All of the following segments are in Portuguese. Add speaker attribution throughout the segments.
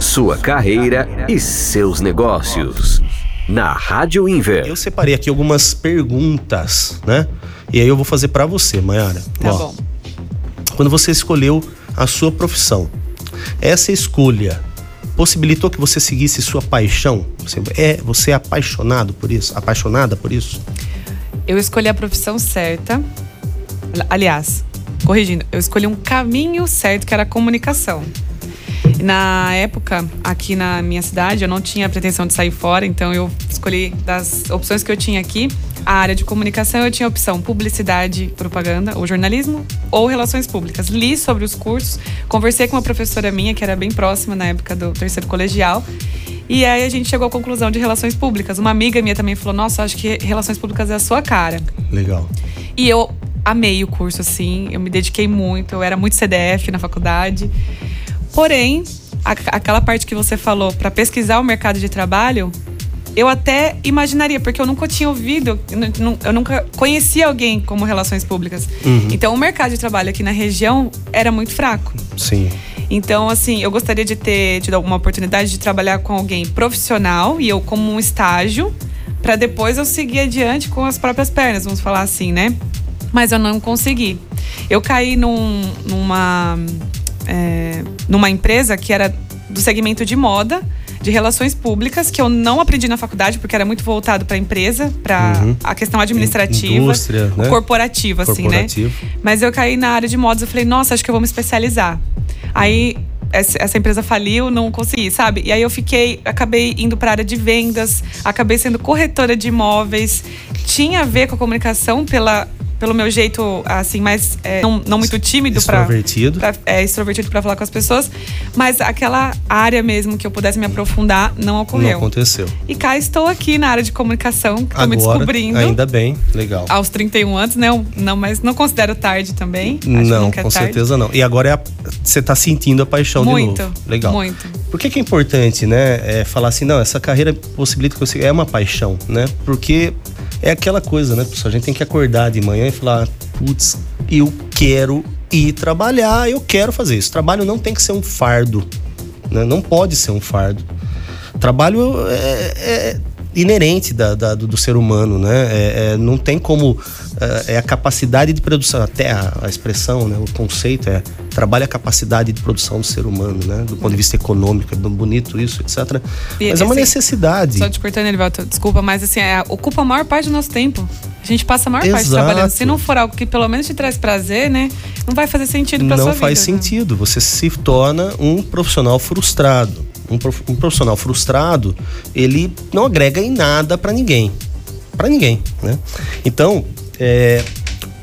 Speaker 1: sua carreira e seus negócios. Na Rádio Inver.
Speaker 2: Eu separei aqui algumas perguntas, né? E aí eu vou fazer para você, Mayara.
Speaker 3: Tá Ó, bom.
Speaker 2: Quando você escolheu a sua profissão, essa escolha possibilitou que você seguisse sua paixão? Você é, você é apaixonado por isso? Apaixonada por isso?
Speaker 3: Eu escolhi a profissão certa. Aliás, corrigindo, eu escolhi um caminho certo que era a comunicação. Na época, aqui na minha cidade, eu não tinha pretensão de sair fora, então eu escolhi das opções que eu tinha aqui, a área de comunicação, eu tinha a opção publicidade, propaganda, ou jornalismo, ou relações públicas. Li sobre os cursos, conversei com uma professora minha, que era bem próxima na época do terceiro colegial, e aí a gente chegou à conclusão de relações públicas. Uma amiga minha também falou: Nossa, acho que relações públicas é a sua cara.
Speaker 2: Legal.
Speaker 3: E eu amei o curso, assim, eu me dediquei muito, eu era muito CDF na faculdade. Porém, a, aquela parte que você falou para pesquisar o mercado de trabalho, eu até imaginaria, porque eu nunca tinha ouvido, eu nunca conhecia alguém como relações públicas. Uhum. Então, o mercado de trabalho aqui na região era muito fraco.
Speaker 2: Sim.
Speaker 3: Então, assim, eu gostaria de ter tido alguma oportunidade de trabalhar com alguém profissional e eu como um estágio, para depois eu seguir adiante com as próprias pernas, vamos falar assim, né? Mas eu não consegui. Eu caí num, numa é, numa empresa que era do segmento de moda, de relações públicas, que eu não aprendi na faculdade, porque era muito voltado para a empresa, para uhum. a questão administrativa,
Speaker 2: né?
Speaker 3: corporativa, assim, né? Mas eu caí na área de modas, eu falei, nossa, acho que eu vou me especializar. Aí essa empresa faliu, não consegui, sabe? E aí eu fiquei, acabei indo para a área de vendas, acabei sendo corretora de imóveis. Tinha a ver com a comunicação pela pelo meu jeito, assim, mais é, não, não muito tímido
Speaker 2: extrovertido.
Speaker 3: Pra, pra, é, extrovertido para falar com as pessoas, mas aquela área mesmo que eu pudesse me aprofundar não ocorreu.
Speaker 2: Não aconteceu.
Speaker 3: E cá estou aqui na área de comunicação, que estou me descobrindo.
Speaker 2: Ainda bem, legal.
Speaker 3: Aos 31 anos, né? Não, mas não considero tarde também.
Speaker 2: Acho não, é com tarde. certeza não. E agora é a, você está sentindo a paixão
Speaker 3: muito,
Speaker 2: de novo. Legal.
Speaker 3: Muito.
Speaker 2: Por que, que é importante, né? É falar assim, não, essa carreira possibilita que você. É uma paixão, né? Porque é aquela coisa, né, pessoal? A gente tem que acordar de manhã e falar, putz, eu quero ir trabalhar, eu quero fazer isso. Trabalho não tem que ser um fardo, né? Não pode ser um fardo. Trabalho é, é inerente da, da, do, do, ser humano, né? É, é, não tem como é, é, a capacidade de produção, até a, a, expressão, né? O conceito é trabalha a capacidade de produção do ser humano, né? Do ponto de vista econômico, é bonito isso, etc. E, mas é uma assim, necessidade.
Speaker 3: Só te cortando, Elivaldo, desculpa, mas assim, é, ocupa a maior parte do nosso tempo. A gente passa a maior Exato. parte trabalhando. Se não for algo que pelo menos te traz prazer, né? Não vai fazer sentido para sua vida.
Speaker 2: Não faz sentido. Você se torna um profissional frustrado um, um profissional frustrado, ele não agrega em nada para ninguém. Para ninguém, né? Então, é,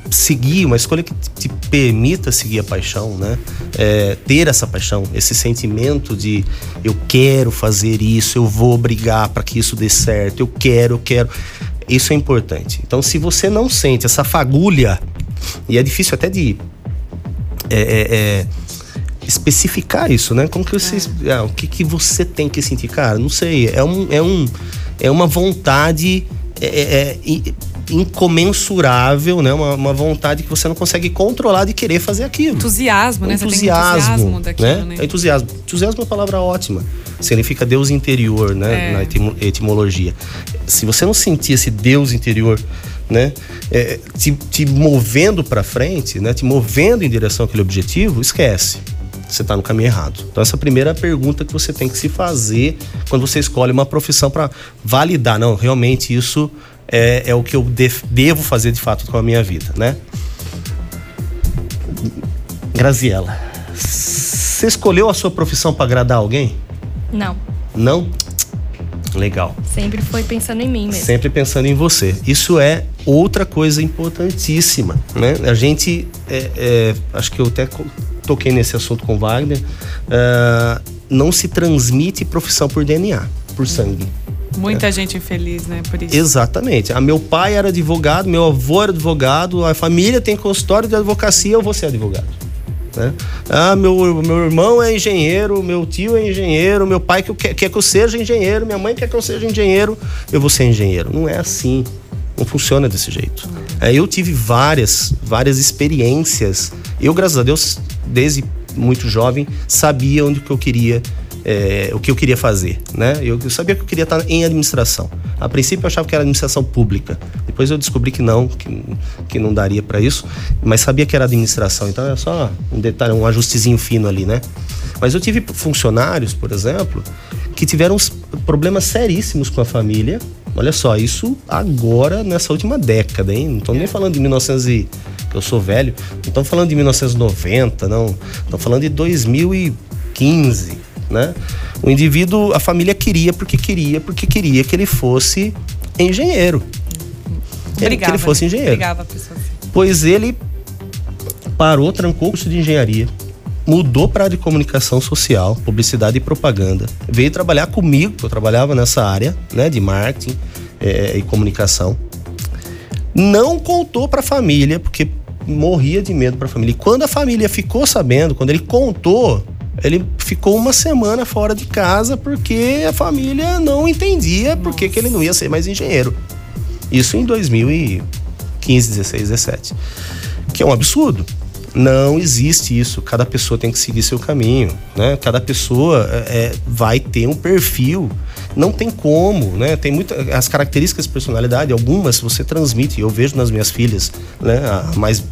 Speaker 2: seguir uma escolha que te permita seguir a paixão, né? É, ter essa paixão, esse sentimento de eu quero fazer isso, eu vou brigar para que isso dê certo, eu quero, eu quero. Isso é importante. Então, se você não sente essa fagulha, e é difícil até de é, é, é especificar isso, né? Como que você, ah, o que, que você tem que sentir, cara? Não sei, é um, é um, é uma vontade é, é, é incomensurável, né? Uma, uma, vontade que você não consegue controlar de querer fazer aquilo.
Speaker 3: Entusiasmo, né?
Speaker 2: Entusiasmo,
Speaker 3: entusiasmo daquilo, né?
Speaker 2: né? É entusiasmo. Entusiasmo é uma palavra ótima. Significa Deus interior, né? É. Na etimologia. Se você não sentir esse Deus interior né, é, te, te movendo para frente, né, te movendo em direção àquele objetivo, esquece você está no caminho errado. Então, essa é a primeira pergunta que você tem que se fazer quando você escolhe uma profissão para validar. Não, realmente isso é, é o que eu devo fazer de fato com a minha vida, né? Graziela, você escolheu a sua profissão para agradar alguém?
Speaker 4: Não.
Speaker 2: Não? Legal.
Speaker 4: Sempre foi pensando em mim mesmo.
Speaker 2: Sempre pensando em você. Isso é outra coisa importantíssima, né? A gente, é, é, acho que eu até toquei nesse assunto com Wagner, uh, não se transmite profissão por DNA, por sangue.
Speaker 3: Muita é. gente infeliz, né? Por isso.
Speaker 2: Exatamente. A ah, meu pai era advogado, meu avô era advogado, a família tem consultório de advocacia, eu vou ser advogado. Né? Ah, meu, meu irmão é engenheiro, meu tio é engenheiro, meu pai quer, quer que eu seja engenheiro, minha mãe quer que eu seja engenheiro, eu vou ser engenheiro. Não é assim. Não funciona desse jeito. É, eu tive várias, várias experiências. Eu, graças a Deus, desde muito jovem, sabia onde que eu queria é, o que eu queria fazer, né? Eu, eu, sabia que eu queria estar em administração. A princípio eu achava que era administração pública. Depois eu descobri que não, que, que não daria para isso, mas sabia que era administração. Então é só um detalhe, um ajustezinho fino ali, né? Mas eu tive funcionários, por exemplo, que tiveram problemas seríssimos com a família. Olha só, isso agora nessa última década, hein? Não estou nem falando de 1900 e que eu sou velho, não estamos falando de 1990, não. Estamos falando de 2015 né? O indivíduo, a família queria porque queria, porque queria que ele fosse engenheiro.
Speaker 3: Brigava,
Speaker 2: que ele fosse engenheiro.
Speaker 3: Brigava a pessoa.
Speaker 2: Pois ele parou, trancou o curso de engenharia, mudou para a área de comunicação social, publicidade e propaganda. Veio trabalhar comigo, que eu trabalhava nessa área, né, de marketing é, e comunicação. Não contou para a família, porque morria de medo para a família. E quando a família ficou sabendo, quando ele contou, ele ficou uma semana fora de casa porque a família não entendia por que ele não ia ser mais engenheiro. Isso em 2015, 16, 17. Que é um absurdo. Não existe isso. Cada pessoa tem que seguir seu caminho, né? Cada pessoa é, é vai ter um perfil. Não tem como, né? Tem muitas as características de personalidade, algumas você transmite. Eu vejo nas minhas filhas, né? A mais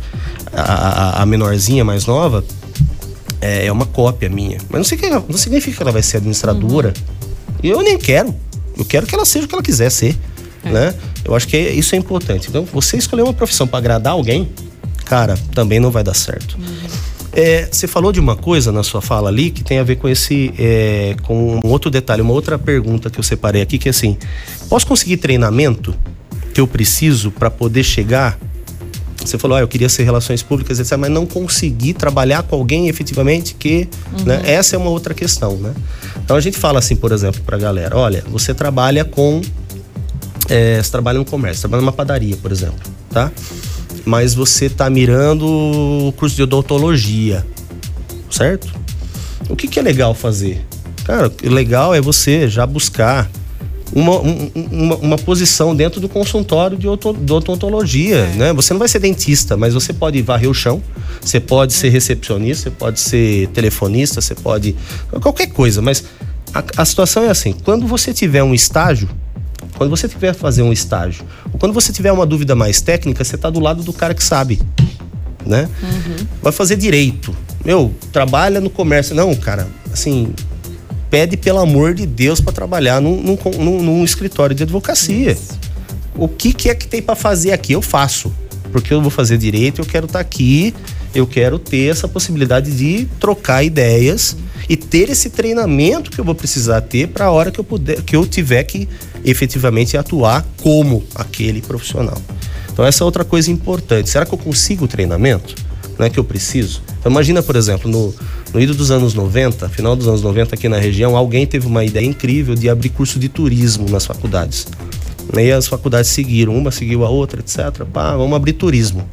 Speaker 2: a, a menorzinha, mais nova, é, é uma cópia minha. Mas não, sei que, não significa que ela vai ser administradora. Uhum. E eu nem quero. Eu quero que ela seja o que ela quiser ser. É. Né? Eu acho que isso é importante. Então, você escolher uma profissão para agradar alguém, cara, também não vai dar certo. Uhum. É, você falou de uma coisa na sua fala ali que tem a ver com esse, é, com um outro detalhe, uma outra pergunta que eu separei aqui que é assim: posso conseguir treinamento que eu preciso para poder chegar você falou, ah, eu queria ser relações públicas, etc., mas não consegui trabalhar com alguém efetivamente que. Uhum. Né? Essa é uma outra questão, né? Então a gente fala assim, por exemplo, para a galera: olha, você trabalha com. É, você trabalha no comércio, trabalha numa padaria, por exemplo, tá? Mas você está mirando o curso de odontologia, certo? O que, que é legal fazer? Cara, o legal é você já buscar uma, uma, uma, posição dentro do consultório de, odontologia, é. né? Você não vai ser dentista, mas você pode varrer o chão, você pode ser recepcionista, você pode ser telefonista, você pode... qualquer coisa, mas a, a situação é assim, quando você tiver um estágio, quando você tiver fazer um estágio, ou quando você tiver uma dúvida mais técnica, você está do lado do cara que sabe, né? Uhum. Vai fazer direito. Meu, trabalha no comércio. Não, cara, assim, pede pelo amor de Deus para trabalhar num, num, num, escritório de advocacia. Isso. O que, que é que tem para fazer aqui? Eu faço. Porque eu vou fazer direito, eu quero estar tá aqui, eu quero ter essa possibilidade de trocar ideias e ter esse treinamento que eu vou precisar ter para a hora que eu puder, que eu tiver que efetivamente atuar como aquele profissional. Então essa é outra coisa importante. Será que eu consigo o treinamento? Não é que eu preciso? Então imagina, por exemplo, no, no ido dos anos 90, final dos anos 90 aqui na região, alguém teve uma ideia incrível de abrir curso de turismo nas faculdades. E as faculdades seguiram, uma seguiu a outra, etc. Pá, vamos abrir turismo.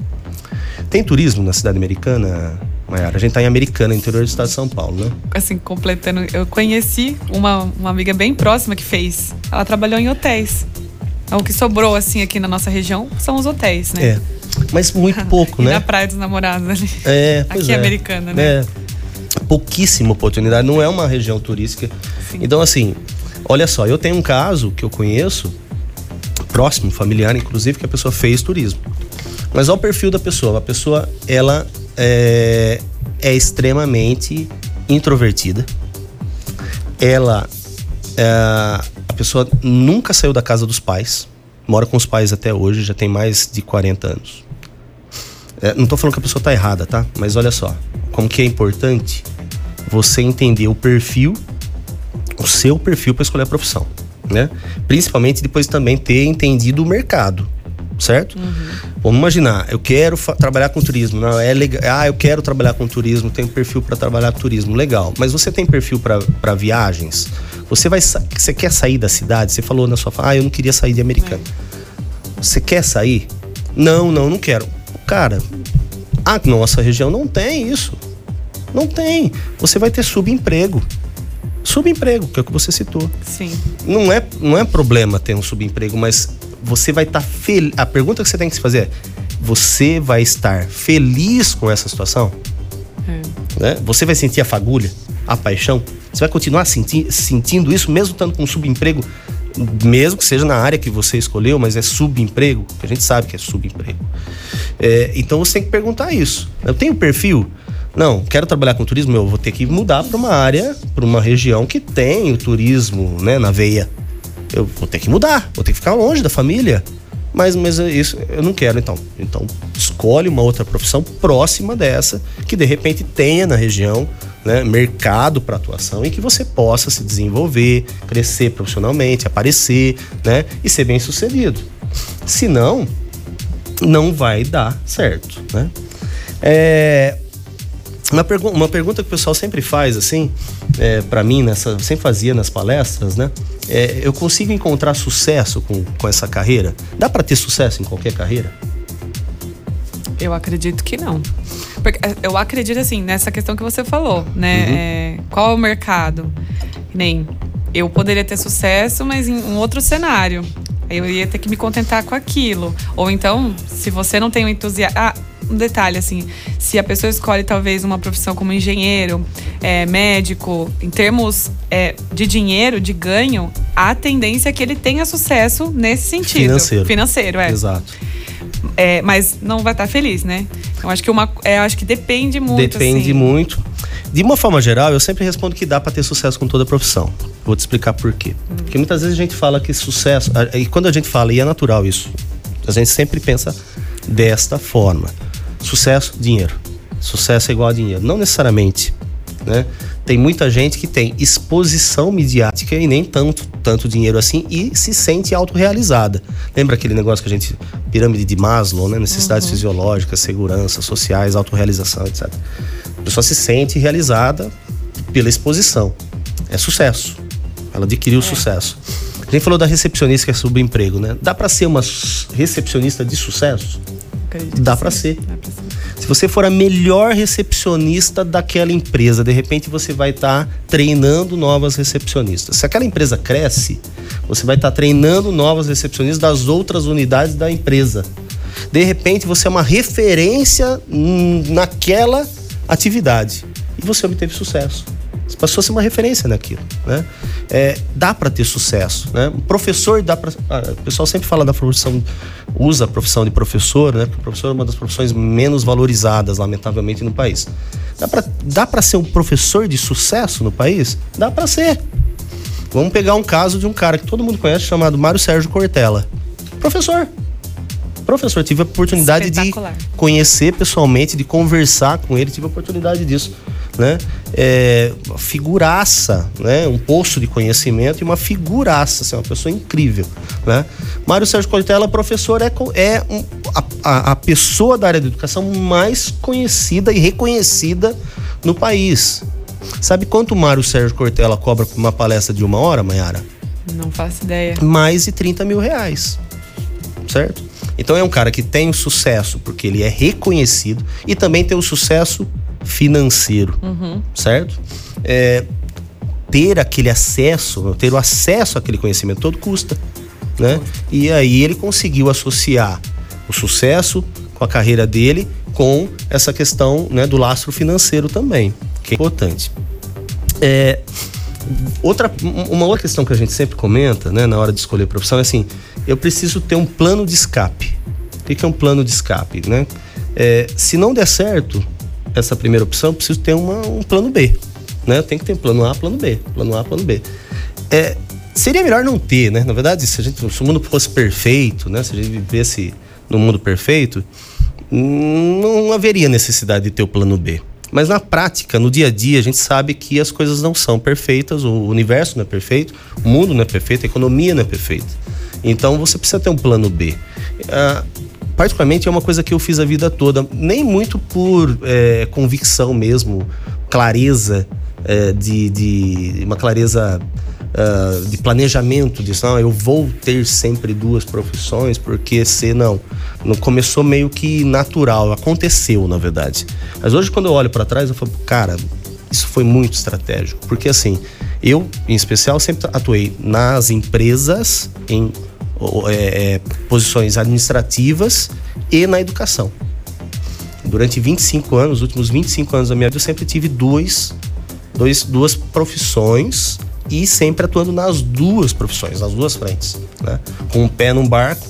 Speaker 2: Tem turismo na cidade americana, Maiara? A gente está em Americana, interior do estado de São Paulo, né?
Speaker 3: Assim, completando, eu conheci uma, uma amiga bem próxima que fez. Ela trabalhou em hotéis. O que sobrou, assim, aqui na nossa região são os hotéis, né?
Speaker 2: É. Mas muito pouco,
Speaker 3: e
Speaker 2: né?
Speaker 3: na Praia dos Namorados ali.
Speaker 2: É,
Speaker 3: Aqui
Speaker 2: é.
Speaker 3: americana, né?
Speaker 2: É pouquíssima oportunidade, não é uma região turística. Sim. Então, assim, olha só, eu tenho um caso que eu conheço, próximo, familiar, inclusive, que a pessoa fez turismo. Mas olha o perfil da pessoa. A pessoa, ela é, é extremamente introvertida. Ela. É, a pessoa nunca saiu da casa dos pais. Mora com os pais até hoje, já tem mais de 40 anos. É, não estou falando que a pessoa está errada, tá? Mas olha só, como que é importante você entender o perfil, o seu perfil para escolher a profissão, né? Principalmente depois também ter entendido o mercado, certo? Uhum. Vamos imaginar, eu quero trabalhar com turismo, não é legal. Ah, eu quero trabalhar com turismo, tenho perfil para trabalhar com turismo, legal. Mas você tem perfil para viagens? Você vai, você quer sair da cidade? Você falou na sua fala, ah, eu não queria sair de Americana. É. Você quer sair? Não, não, não quero Cara, a nossa região não tem isso. Não tem. Você vai ter subemprego. Subemprego, que é o que você citou.
Speaker 3: Sim.
Speaker 2: Não é, não é problema ter um subemprego, mas você vai estar tá feliz. A pergunta que você tem que se fazer é: você vai estar feliz com essa situação? É. Né? Você vai sentir a fagulha, a paixão? Você vai continuar senti sentindo isso, mesmo estando com um subemprego, mesmo que seja na área que você escolheu, mas é subemprego, que a gente sabe que é subemprego. É, então você tem que perguntar isso. Eu tenho perfil? Não, quero trabalhar com turismo, eu vou ter que mudar para uma área, para uma região que tem o turismo né, na veia. Eu vou ter que mudar, vou ter que ficar longe da família. Mas, mas isso eu não quero, então. Então, escolhe uma outra profissão próxima dessa, que de repente tenha na região né, mercado para atuação e que você possa se desenvolver, crescer profissionalmente, aparecer né, e ser bem sucedido. Se não, não vai dar certo. Né? É, uma, pergu uma pergunta que o pessoal sempre faz, assim, é, para mim, nessa, sempre fazia nas palestras, né? É, eu consigo encontrar sucesso com, com essa carreira? Dá para ter sucesso em qualquer carreira?
Speaker 3: Eu acredito que não. Porque é, eu acredito, assim, nessa questão que você falou, né? Uhum. É, qual é o mercado? Nem eu poderia ter sucesso, mas em um outro cenário. Eu ia ter que me contentar com aquilo. Ou então, se você não tem um entusiasmo. Ah, um detalhe, assim, se a pessoa escolhe talvez uma profissão como engenheiro, é, médico, em termos é, de dinheiro, de ganho, a tendência é que ele tenha sucesso nesse sentido.
Speaker 2: Financeiro.
Speaker 3: Financeiro, é.
Speaker 2: Exato.
Speaker 3: É, mas não vai estar feliz, né? Eu acho que uma, é, acho que depende muito.
Speaker 2: Depende
Speaker 3: assim.
Speaker 2: muito. De uma forma geral, eu sempre respondo que dá para ter sucesso com toda profissão. Vou te explicar por quê. Hum. Porque muitas vezes a gente fala que sucesso, e quando a gente fala, e é natural isso, a gente sempre pensa desta forma. Sucesso, dinheiro. Sucesso é igual a dinheiro. Não necessariamente. Né? Tem muita gente que tem exposição midiática e nem tanto, tanto dinheiro assim e se sente autorrealizada. Lembra aquele negócio que a gente. Pirâmide de Maslow, né? Necessidades uhum. fisiológicas, segurança, sociais, autorrealização, etc. A pessoa se sente realizada pela exposição. É sucesso. Ela adquiriu é. sucesso. A gente falou da recepcionista que é subemprego, né? Dá para ser uma recepcionista de sucesso? Dá para ser. Ser. Se você for a melhor recepcionista daquela empresa, de repente você vai estar tá treinando novas recepcionistas. Se aquela empresa cresce, você vai estar tá treinando novas recepcionistas das outras unidades da empresa. De repente você é uma referência naquela atividade e você obteve sucesso. Você passou a ser uma referência naquilo, né? É, dá para ter sucesso, né? Um professor dá para, ah, o pessoal sempre fala da profissão, usa a profissão de professor, né? Porque o professor é uma das profissões menos valorizadas, lamentavelmente, no país. Dá para dá para ser um professor de sucesso no país? Dá para ser. Vamos pegar um caso de um cara que todo mundo conhece chamado Mário Sérgio Cortella. Professor. Professor, tive a oportunidade de conhecer pessoalmente, de conversar com ele, tive a oportunidade disso né? É, figuraça, né? Um poço de conhecimento e uma figuraça, assim, uma pessoa incrível, né? Mário Sérgio Cortella, professor, é, é um, a, a pessoa da área da educação mais conhecida e reconhecida no país. Sabe quanto Mário Sérgio Cortella cobra por uma palestra de uma hora, Mayara?
Speaker 3: Não faço ideia.
Speaker 2: Mais de 30 mil reais. Certo? Então é um cara que tem o sucesso porque ele é reconhecido e também tem o sucesso financeiro, uhum. certo? É, ter aquele acesso, ter o acesso àquele conhecimento todo custa, né? E aí ele conseguiu associar o sucesso com a carreira dele com essa questão né, do lastro financeiro também, que é importante. É, outra, uma outra questão que a gente sempre comenta né, na hora de escolher profissão é assim: eu preciso ter um plano de escape. O que é um plano de escape? Né? É, se não der certo, essa primeira opção, preciso ter uma, um plano B. Né? Tem que ter plano A, plano B. Plano A, plano B. É, seria melhor não ter, né? Na verdade, se, a gente, se o mundo fosse perfeito, né? Se a gente vivesse no mundo perfeito, não haveria necessidade de ter o plano B. Mas na prática, no dia a dia, a gente sabe que as coisas não são perfeitas, o universo não é perfeito, o mundo não é perfeito, a economia não é perfeita. Então você precisa ter um plano B. Ah, particularmente, é uma coisa que eu fiz a vida toda, nem muito por é, convicção mesmo, clareza é, de, de, uma clareza uh, de planejamento disso. Não, eu vou ter sempre duas profissões, porque se não, não começou meio que natural, aconteceu na verdade. Mas hoje quando eu olho para trás, eu falo, cara, isso foi muito estratégico, porque assim, eu em especial sempre atuei nas empresas em é, é, posições administrativas e na educação. Durante 25 anos, os últimos 25 anos da minha vida, eu sempre tive dois Dois, duas profissões e sempre atuando nas duas profissões, nas duas frentes, né? Com um pé num barco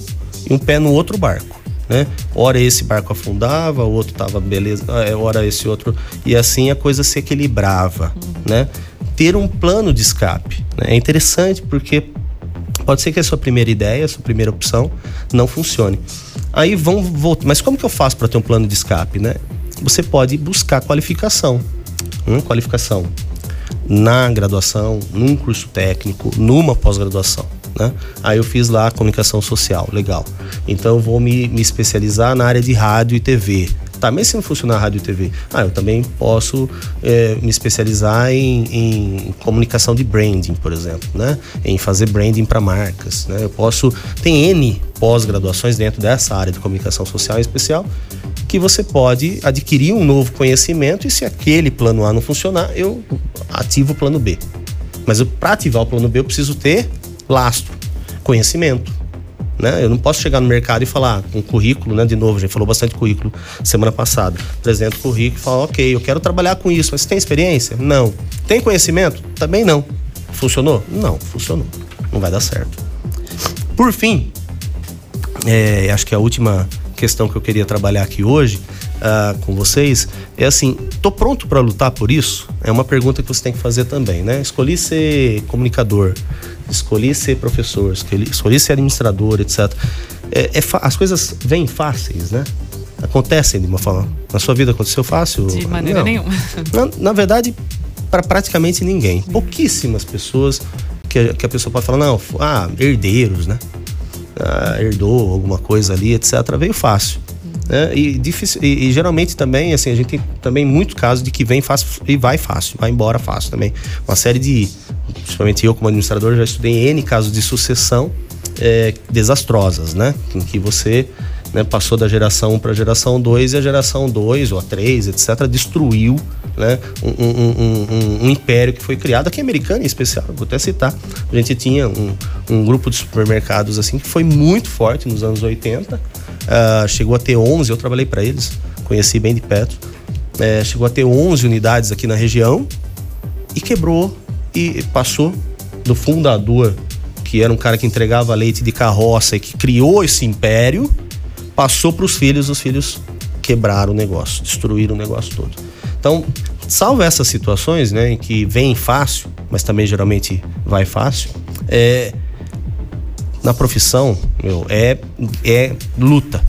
Speaker 2: e um pé no outro barco, né? Ora esse barco afundava, o outro tava beleza, é, ora esse outro e assim a coisa se equilibrava, né? Ter um plano de escape né? é interessante porque pode ser que a sua primeira ideia, a sua primeira opção não funcione. Aí vão voltar, mas como que eu faço para ter um plano de escape, né? Você pode buscar qualificação, hum, qualificação na graduação, num curso técnico, numa pós-graduação. Né? Aí eu fiz lá comunicação social, legal. Então eu vou me, me especializar na área de rádio e TV. Tá, se não funcionar rádio e TV, ah, eu também posso é, me especializar em, em, comunicação de branding, por exemplo, né? Em fazer branding para marcas, né? Eu posso tem N pós-graduações dentro dessa área de comunicação social em especial que você pode adquirir um novo conhecimento e se aquele plano A não funcionar, eu ativo o plano B. Mas para ativar o plano B eu preciso ter lastro, conhecimento. Né? Eu não posso chegar no mercado e falar um currículo, né? De novo, a gente falou bastante currículo semana passada. Apresento o currículo e falo, ok, eu quero trabalhar com isso, mas você tem experiência? Não. Tem conhecimento? Também não. Funcionou? Não, funcionou. Não vai dar certo. Por fim, é, acho que a última questão que eu queria trabalhar aqui hoje uh, com vocês é assim: tô pronto para lutar por isso? É uma pergunta que você tem que fazer também, né? Escolhi ser comunicador, escolhi ser professor, escolhi, escolhi ser administrador, etc. É, é as coisas vêm fáceis, né? Acontecem de uma forma. Na sua vida aconteceu fácil?
Speaker 3: De maneira
Speaker 2: Não.
Speaker 3: nenhuma.
Speaker 2: Na, na verdade, para praticamente ninguém. Pouquíssimas pessoas que, que a pessoa pode falar, não, ah, herdeiros, né? ah, herdou alguma coisa ali, etc., veio fácil. Né? E, difícil, e, e, geralmente também, assim, a gente tem também muito caso de que vem fácil e vai fácil, vai embora fácil também. Uma série de, principalmente eu como administrador, já estudei N casos de sucessão é, desastrosas, né? Em que você né, passou da geração 1 para a geração 2 e a geração 2 ou a 3, etc., destruiu né, um, um, um, um, império que foi criado aqui americano em especial, vou até citar. A gente tinha um, grupo de supermercados assim que foi muito forte nos anos 80, uh, chegou a ter 11, eu trabalhei para eles, conheci bem de perto. É, chegou a ter 11 unidades aqui na região e quebrou e passou do fundador, que era um cara que entregava leite de carroça e que criou esse império, passou para os filhos, os filhos quebraram o negócio, destruíram o negócio todo. Então, salvo essas situações, né, em que vem fácil, mas também geralmente vai fácil, é, na profissão, meu, é, é luta,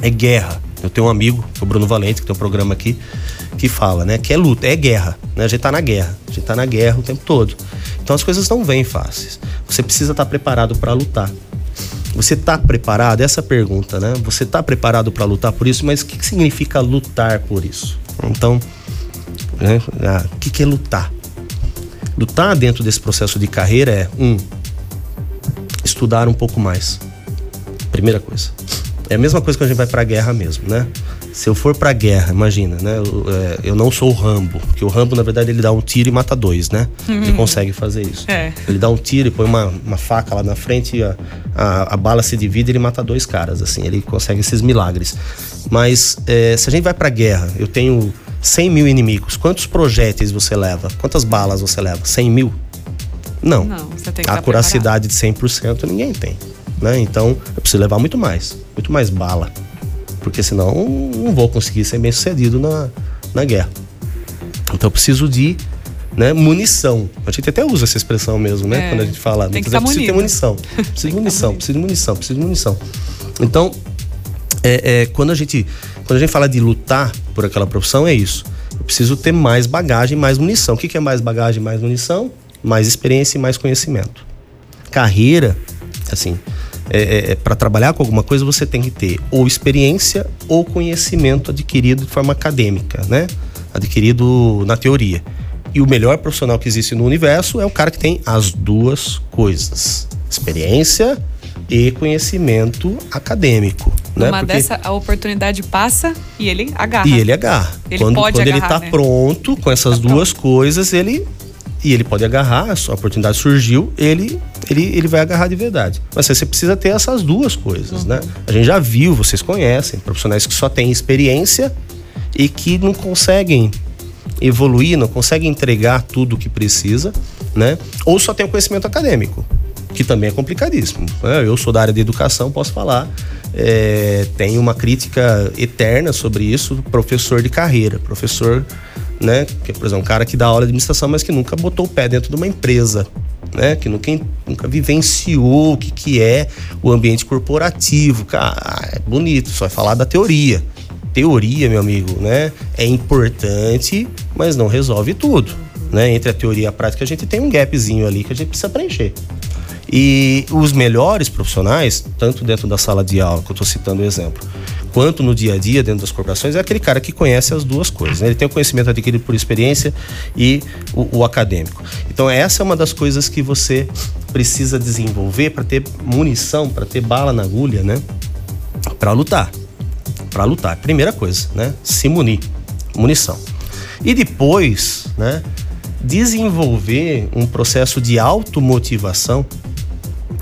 Speaker 2: é guerra. Eu tenho um amigo, é o Bruno Valente, que tem um programa aqui, que fala, né, que é luta, é guerra, né? A gente tá na guerra, a gente tá na guerra o tempo todo. Então as coisas não vêm fáceis. Você precisa estar tá preparado para lutar. Você está preparado? Essa pergunta, né? Você está preparado para lutar por isso? Mas o que, que, significa lutar por isso? Então, né? ah, o que, que é lutar? Lutar dentro desse processo de carreira é um estudar um pouco mais. Primeira coisa. É a mesma coisa que a gente vai para a guerra mesmo, né? Se eu for pra guerra, imagina, né? Eu, é, eu, não sou o Rambo, porque o Rambo, na verdade, ele dá um tiro e mata dois, né? Uhum. Ele consegue fazer isso. É. Ele dá um tiro e põe uma, uma faca lá na frente e a, a, a, bala se divide e ele mata dois caras, assim. Ele consegue esses milagres. Mas é, se a gente vai pra guerra, eu tenho 100 mil inimigos. Quantos projéteis você leva? Quantas balas você leva? 100 mil? Não. Não você tem que a curacidade preparado. de 100% ninguém tem. Né? Então, eu preciso levar muito mais. Muito mais bala porque senão não vou conseguir ser bem sucedido na, na guerra. Então eu preciso de né, munição. A gente até usa essa expressão mesmo, né? É, quando a gente fala,
Speaker 3: tem que
Speaker 2: tá
Speaker 3: preciso
Speaker 2: ter munição. Preciso de munição, preciso de munição, preciso de munição. Então, é, é, quando, a gente, quando a gente fala de lutar por aquela profissão, é isso. Eu preciso ter mais bagagem, mais munição. O que, que é mais bagagem, mais munição? Mais experiência e mais conhecimento. Carreira, assim, é, é, é para trabalhar com alguma coisa, você tem que ter ou experiência ou conhecimento adquirido de forma acadêmica, né? Adquirido na teoria. E o melhor profissional que existe no universo é o cara que tem as duas coisas: experiência e conhecimento acadêmico. Né?
Speaker 3: Uma Porque... dessa, a oportunidade passa e ele agarra.
Speaker 2: E ele agarra. Ele quando
Speaker 3: pode
Speaker 2: quando
Speaker 3: agarrar,
Speaker 2: ele está
Speaker 3: né?
Speaker 2: pronto com essas tá duas pronto. coisas, ele e ele pode agarrar, a oportunidade surgiu, ele, ele, ele vai agarrar de verdade. Mas você precisa ter essas duas coisas, né? uhum. né? A gente já viu, vocês conhecem, profissionais que só têm experiência e que não conseguem evoluir, não consegue entregar tudo o que precisa, né? Ou só tem o conhecimento acadêmico, que também é complicadíssimo. né? Eu sou da área de educação, posso falar. É, tem uma crítica eterna sobre isso, professor de carreira, professor, né? Que, por exemplo, um cara que dá aula de administração, mas que nunca botou o pé dentro de uma empresa, né? Que nunca, nunca vivenciou o que, que é o ambiente corporativo. Cara, é bonito, só vai falar da teoria. Teoria, meu amigo, né? É importante, mas não resolve tudo. Né? Entre a teoria e a prática, a gente tem um gapzinho ali que a gente precisa preencher. E os melhores profissionais, tanto dentro da sala de aula, que eu estou citando o exemplo, quanto no dia a dia dentro das corporações, é aquele cara que conhece as duas coisas. Né? Ele tem o conhecimento adquirido por experiência e o, o acadêmico. Então, essa é uma das coisas que você precisa desenvolver para ter munição, para ter bala na agulha, né? Para lutar. Para lutar. Primeira coisa, né? Se munir. Munição. E depois, né? Desenvolver um processo de automotivação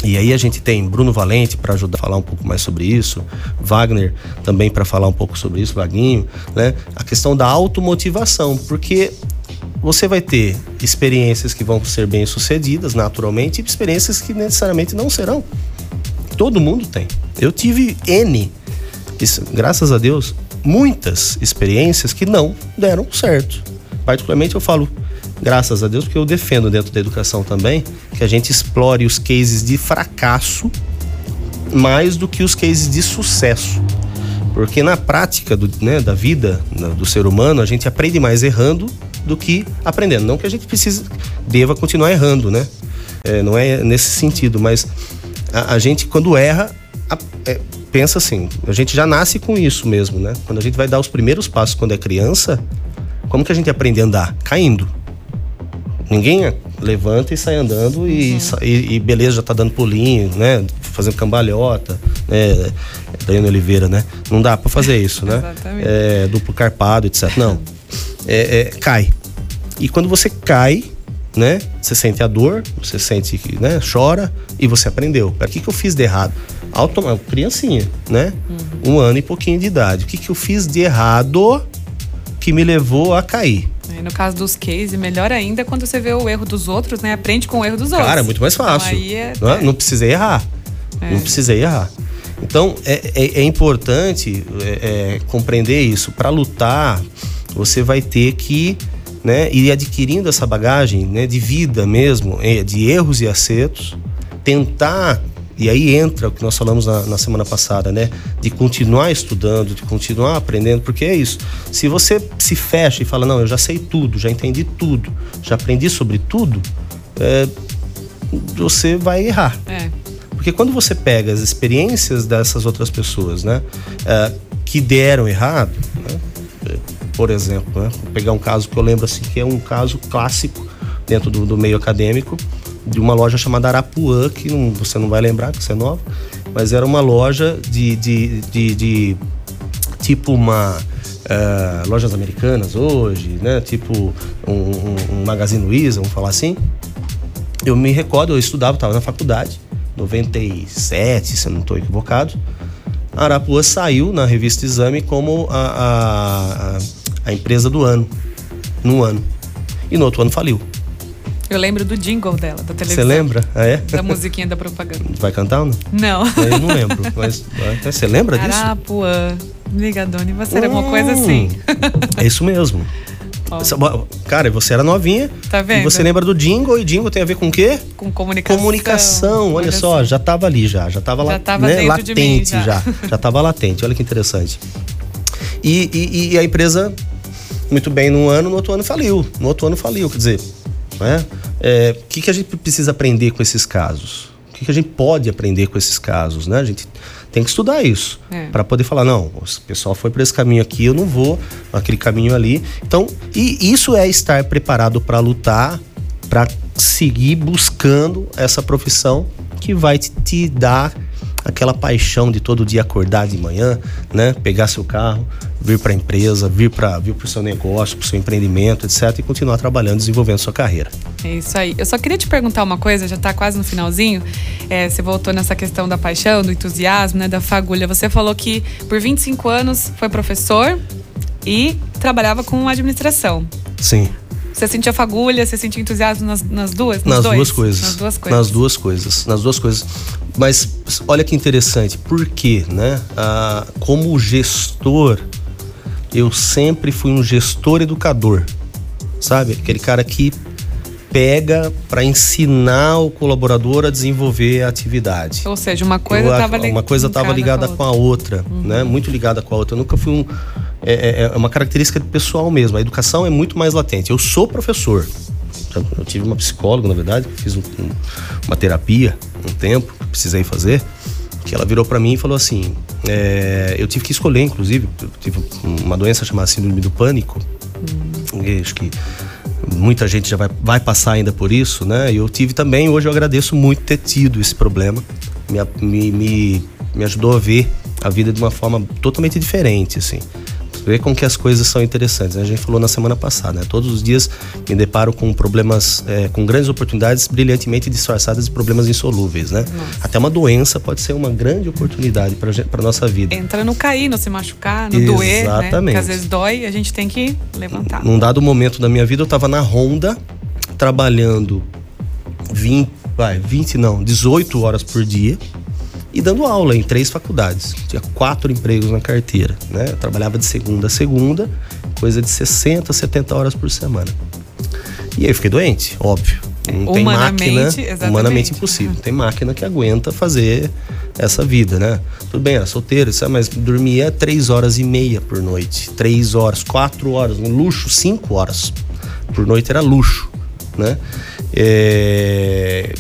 Speaker 2: e aí a gente tem Bruno Valente para ajudar a falar um pouco mais sobre isso, Wagner também para falar um pouco sobre isso, Vaguinho, né? A questão da automotivação, porque você vai ter experiências que vão ser bem sucedidas naturalmente e experiências que necessariamente não serão. Todo mundo tem. Eu tive N, graças a Deus, muitas experiências que não deram certo. Particularmente eu falo graças a Deus, porque eu defendo dentro da educação também que a gente explore os cases de fracasso mais do que os cases de sucesso. Porque na prática do, né, da vida do ser humano, a gente aprende mais errando do que aprendendo. Não que a gente precise, deva continuar errando, né? É, não é nesse sentido, mas a, a gente, quando erra, a, é, pensa assim: a gente já nasce com isso mesmo, né? Quando a gente vai dar os primeiros passos quando é criança, como que a gente aprende a andar? Caindo. Ninguém levanta e sai andando e, uhum. e, e, beleza, já tá dando pulinho, né? Fazendo cambalhota, né? Daiane Oliveira, né? Não dá para fazer isso, né? Exatamente. É, duplo carpado, etc. Não. É, é, cai. E quando você cai, né? Você sente a dor, você sente que, né? Chora e você aprendeu. O que, que eu fiz de errado? Automa criancinha, né? Uhum. Um ano e pouquinho de idade. O que, que eu fiz de errado que me levou a cair?
Speaker 3: E no caso dos cases, melhor ainda quando você vê o erro dos outros, né? Aprende com o erro dos outros.
Speaker 2: Cara, é muito mais fácil. Então, é... Não, é? não precisei errar. É. Não precisei errar. Então, é, é, é importante é, é, compreender isso. Para lutar, você vai ter que né, ir adquirindo essa bagagem né, de vida mesmo, de erros e acertos, tentar e aí entra o que nós falamos na, na, semana passada, né? De continuar estudando, de continuar aprendendo, porque é isso. Se você se fecha e fala, não, eu já sei tudo, já entendi tudo, já aprendi sobre tudo, é, você vai errar. É. Porque quando você pega as experiências dessas outras pessoas, né? É, que deram errado, né? por exemplo, né? Vou pegar um caso que eu lembro assim, que é um caso clássico dentro do, do meio acadêmico, de uma loja chamada Arapuã, que não, você não vai lembrar, que você é nova, mas era uma loja de, de, de, de tipo uma. Uh, lojas americanas hoje, né? Tipo um, um, um Magazine Luiza, vamos falar assim. Eu me recordo, eu estudava, estava na faculdade, 97, se eu não estou equivocado. A Arapuã saiu na revista Exame como a, a, a empresa do ano, no ano. E no outro ano faliu.
Speaker 3: Eu lembro do jingle dela, da televisão.
Speaker 2: Você lembra? Ah, é?
Speaker 3: Da musiquinha da propaganda.
Speaker 2: Vai cantar ou não?
Speaker 3: Não.
Speaker 2: Eu não lembro. Mas você lembra disso?
Speaker 3: Arapuã, Ligadone, você era uma coisa assim.
Speaker 2: É isso mesmo. Oh. Cara, você era novinha.
Speaker 3: Tá vendo?
Speaker 2: E você lembra do jingle e jingle tem a ver com o quê?
Speaker 3: Com comunicação.
Speaker 2: Comunicação, olha, só, já tava ali já, já tava, já lá, tava né, latente já. já. Já tava latente, olha que interessante. E, e, e, a empresa, muito bem, num ano, no outro ano faliu. No outro ano faliu, quer dizer, né? É, o que, que a gente precisa aprender com esses casos? O que, que a gente pode aprender com esses casos? Né? A gente tem que estudar isso é. para poder falar não, o pessoal foi para esse caminho aqui, eu não vou aquele caminho ali. Então, e isso é estar preparado para lutar, para seguir buscando essa profissão que vai te, te dar aquela paixão de todo dia acordar de manhã, né? Pegar seu carro, vir para a empresa, vir para vir o seu negócio, para o seu empreendimento, etc. E continuar trabalhando, desenvolvendo sua carreira.
Speaker 3: É isso aí. Eu só queria te perguntar uma coisa, já está quase no finalzinho. É, você voltou nessa questão da paixão, do entusiasmo, né? Da fagulha. Você falou que por 25 anos foi professor e trabalhava com administração.
Speaker 2: Sim.
Speaker 3: Você sentia fagulha, você sentia entusiasmo nas, nas duas?
Speaker 2: Nas
Speaker 3: dois?
Speaker 2: duas coisas.
Speaker 3: Nas duas coisas.
Speaker 2: Nas duas coisas. Nas duas coisas. Mas olha que interessante, por quê, né? Ah, como gestor, eu sempre fui um gestor educador. Sabe? Aquele cara que pega para ensinar o colaborador a desenvolver a atividade.
Speaker 3: Ou seja, uma coisa estava ligada
Speaker 2: uma coisa estava ligada com a outra,
Speaker 3: Uhum.
Speaker 2: né? Muito ligada com a outra. Eu nunca fui um é, é- é uma característica pessoal mesmo. A educação é muito mais latente. Eu sou professor. Eu tive uma psicóloga, na verdade, que fiz um- um- uma terapia um tempo, que precisei fazer, que ela virou para mim e falou assim: é, eu tive que escolher, inclusive, eu tive uma doença chamada síndrome do pânico. E acho que muita gente já vai, vai passar ainda por isso, né? E eu tive também, hoje eu agradeço muito ter tido esse problema. Me, me, me, me ajudou a ver a vida de uma forma totalmente diferente, assim. Ver como que as coisas são interessantes. né? A gente falou na semana passada, né? Todos os dias me deparo com problemas, é, com grandes oportunidades brilhantemente disfarçadas de problemas insolúveis, né? Até uma doença pode ser uma grande oportunidade para nossa vida.
Speaker 3: Entra no cair, no se machucar, no doer, né?
Speaker 2: Exatamente.
Speaker 3: Porque às vezes dói e a gente tem que levantar.
Speaker 2: Num dado momento da minha vida, eu tava na Honda, trabalhando 20, vai, 20 não, 18 horas por dia e dando aula em três faculdades. Tinha quatro empregos na carteira, né? Eu trabalhava de segunda a segunda, coisa de 60, 70 horas por semana. E aí eu fiquei doente, óbvio. Não tem
Speaker 3: Humanamente,
Speaker 2: máquina,
Speaker 3: exatamente.
Speaker 2: humanamente impossível. Não tem máquina que aguenta fazer essa vida, né? Tudo bem, era solteiro, sabe? mas dormia três horas e meia por noite. Três horas, quatro horas, um luxo, cinco horas por noite era luxo, né? É,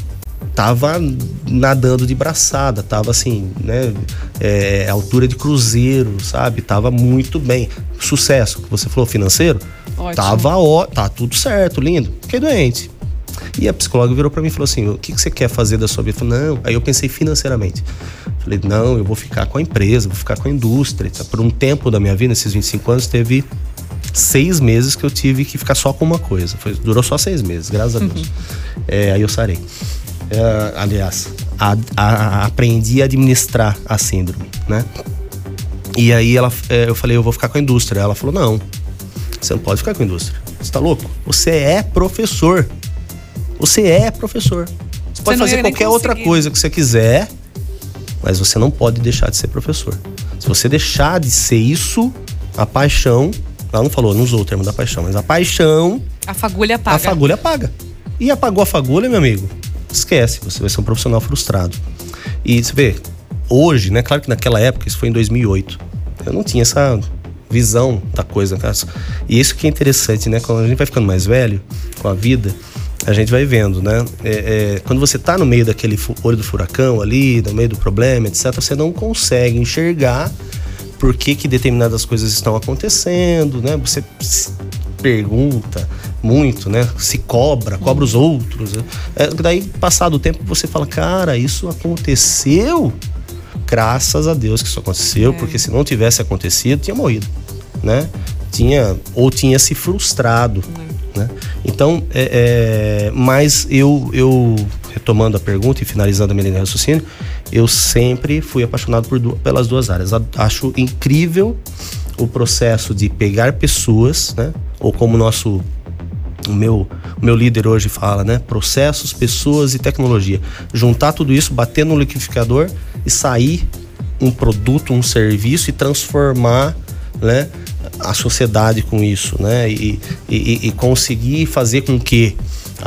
Speaker 2: Tava nadando de braçada, tava assim, né? É, altura de cruzeiro, sabe? Tava muito bem. Sucesso, que você falou financeiro,
Speaker 3: Ótimo.
Speaker 2: tava ó, tá tudo certo, lindo. Fiquei doente. E a psicóloga virou pra mim e falou assim: o que, que você quer fazer da sua vida? Eu falei, não. Aí eu pensei financeiramente. Falei, não, eu vou ficar com a empresa, vou ficar com a indústria. Por um tempo da minha vida, nesses 25 anos, teve seis meses que eu tive que ficar só com uma coisa. Foi, durou só seis meses, graças a Deus. É, aí eu sarei. É, aliás, a- a- aprendi a administrar a síndrome, né? E aí ela, é, eu falei, eu vou ficar com a indústria. Ela falou, não, você não pode ficar com a indústria. Você tá louco? Você é professor. Você é professor. Você pode fazer qualquer outra coisa que você quiser, mas você não pode deixar de ser professor. Se você deixar de ser isso, a paixão. Ela não falou, não usou o termo da paixão, mas a paixão,
Speaker 3: A fagulha apaga.
Speaker 2: a fagulha apaga. E apagou a fagulha, meu amigo, esquece, você vai ser um profissional frustrado. E você vê, hoje, né? Claro que naquela época, isso foi em 2008, eu não tinha essa visão da coisa. cara. E isso que é interessante, né? Quando a gente vai ficando mais velho com a vida, a gente vai vendo, né? É, é, quando você tá no meio daquele olho do furacão ali, no meio do problema, etc., você não consegue enxergar por que, que determinadas coisas estão acontecendo, né? Você pergunta muito, né? Se cobra, cobra os outros. né? É, daí, passado o tempo, você fala, cara, isso aconteceu? Graças a Deus que isso aconteceu, porque se não tivesse acontecido, tinha morrido, né? Tinha, ou tinha se frustrado, né? Então, é, é, mas eu, eu, retomando a pergunta e finalizando a minha linha de raciocínio, eu sempre fui apaixonado por pelas duas áreas. Acho incrível o processo de pegar pessoas, né? Ou como nosso o meu, o meu líder hoje fala, né? Processos, pessoas e tecnologia. Juntar tudo isso, bater no liquidificador e sair um produto, um serviço e transformar, né? A sociedade com isso, né? E, e, e conseguir fazer com que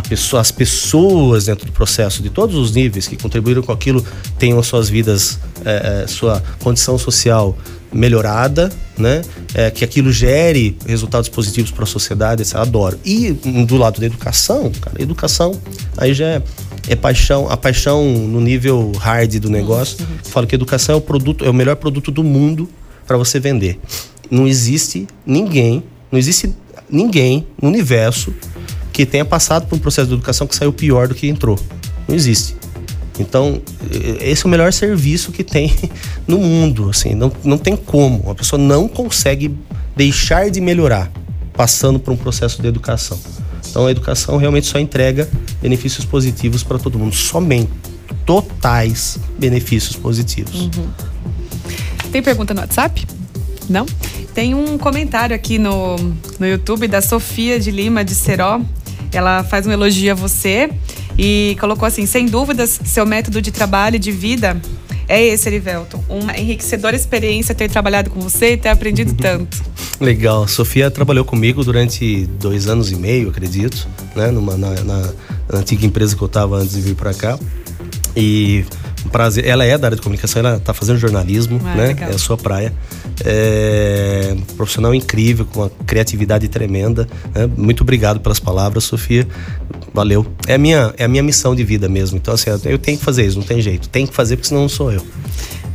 Speaker 2: pessoa, as pessoas dentro do processo de todos os níveis que contribuíram com aquilo tenham as suas vidas, eh, eh, sua condição social melhorada, né? É, que aquilo gere resultados positivos para a sociedade, etc. Adoro. E hum, do lado da educação, cara, educação aí já é, é paixão, a paixão no nível hard do negócio. Falo que educação é o produto, é o melhor produto do mundo para você vender. Não existe ninguém, não existe ninguém no universo que tenha passado por um processo de educação que saiu pior do que entrou. Não existe. Então, esse é o melhor serviço que tem no mundo, assim, não, não tem como. A pessoa não consegue deixar de melhorar passando por um processo de educação. Então, a educação realmente só entrega benefícios positivos para todo mundo, somente totais benefícios positivos.
Speaker 3: Tem pergunta no WhatsApp? Não? tem um comentário aqui no, no YouTube da Sofia de Lima, de Seró. Ela faz um elogio a você e colocou assim: sem dúvidas, seu método de trabalho e de vida é esse, Erivelton. Uma enriquecedora experiência ter trabalhado com você e ter aprendido tanto.
Speaker 2: Legal. Sofia trabalhou comigo durante dois anos e meio, acredito, né? Numa, na, na, na antiga empresa que eu estava antes de vir para cá. E prazer. Ela é da área de comunicação, ela está fazendo jornalismo, ah, né? Legal. É a sua praia. É um profissional incrível, com uma criatividade tremenda. Né? Muito obrigado pelas palavras, Sofia. Valeu. É a, minha, é a minha missão de vida mesmo. Então, assim, eu tenho que fazer isso, não tem jeito. Tem que fazer, porque senão não sou eu.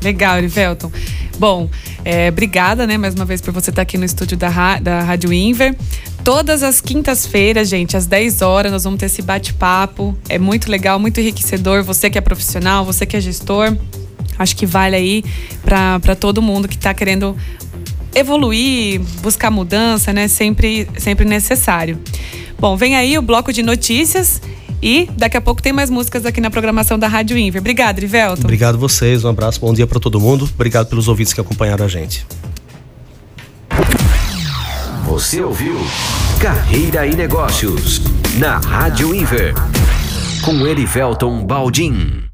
Speaker 3: Legal, Erivelton. Bom, é, obrigada, né, mais uma vez por você estar aqui no estúdio da, da Rádio Inver. Todas as quintas-feiras, gente, às 10 horas, nós vamos ter esse bate-papo. É muito legal, muito enriquecedor. Você que é profissional, você que é gestor, acho que vale aí para todo mundo que está querendo evoluir, buscar mudança, né? Sempre, sempre necessário. Bom, vem aí o bloco de notícias e daqui a pouco tem mais músicas aqui na programação da Rádio Inver. Obrigado, Rivelton.
Speaker 2: Obrigado vocês, um abraço, bom dia para todo mundo. Obrigado pelos ouvintes que acompanharam a gente.
Speaker 1: Você ouviu Carreira e Negócios na Rádio Inver com Erivelton Baldin.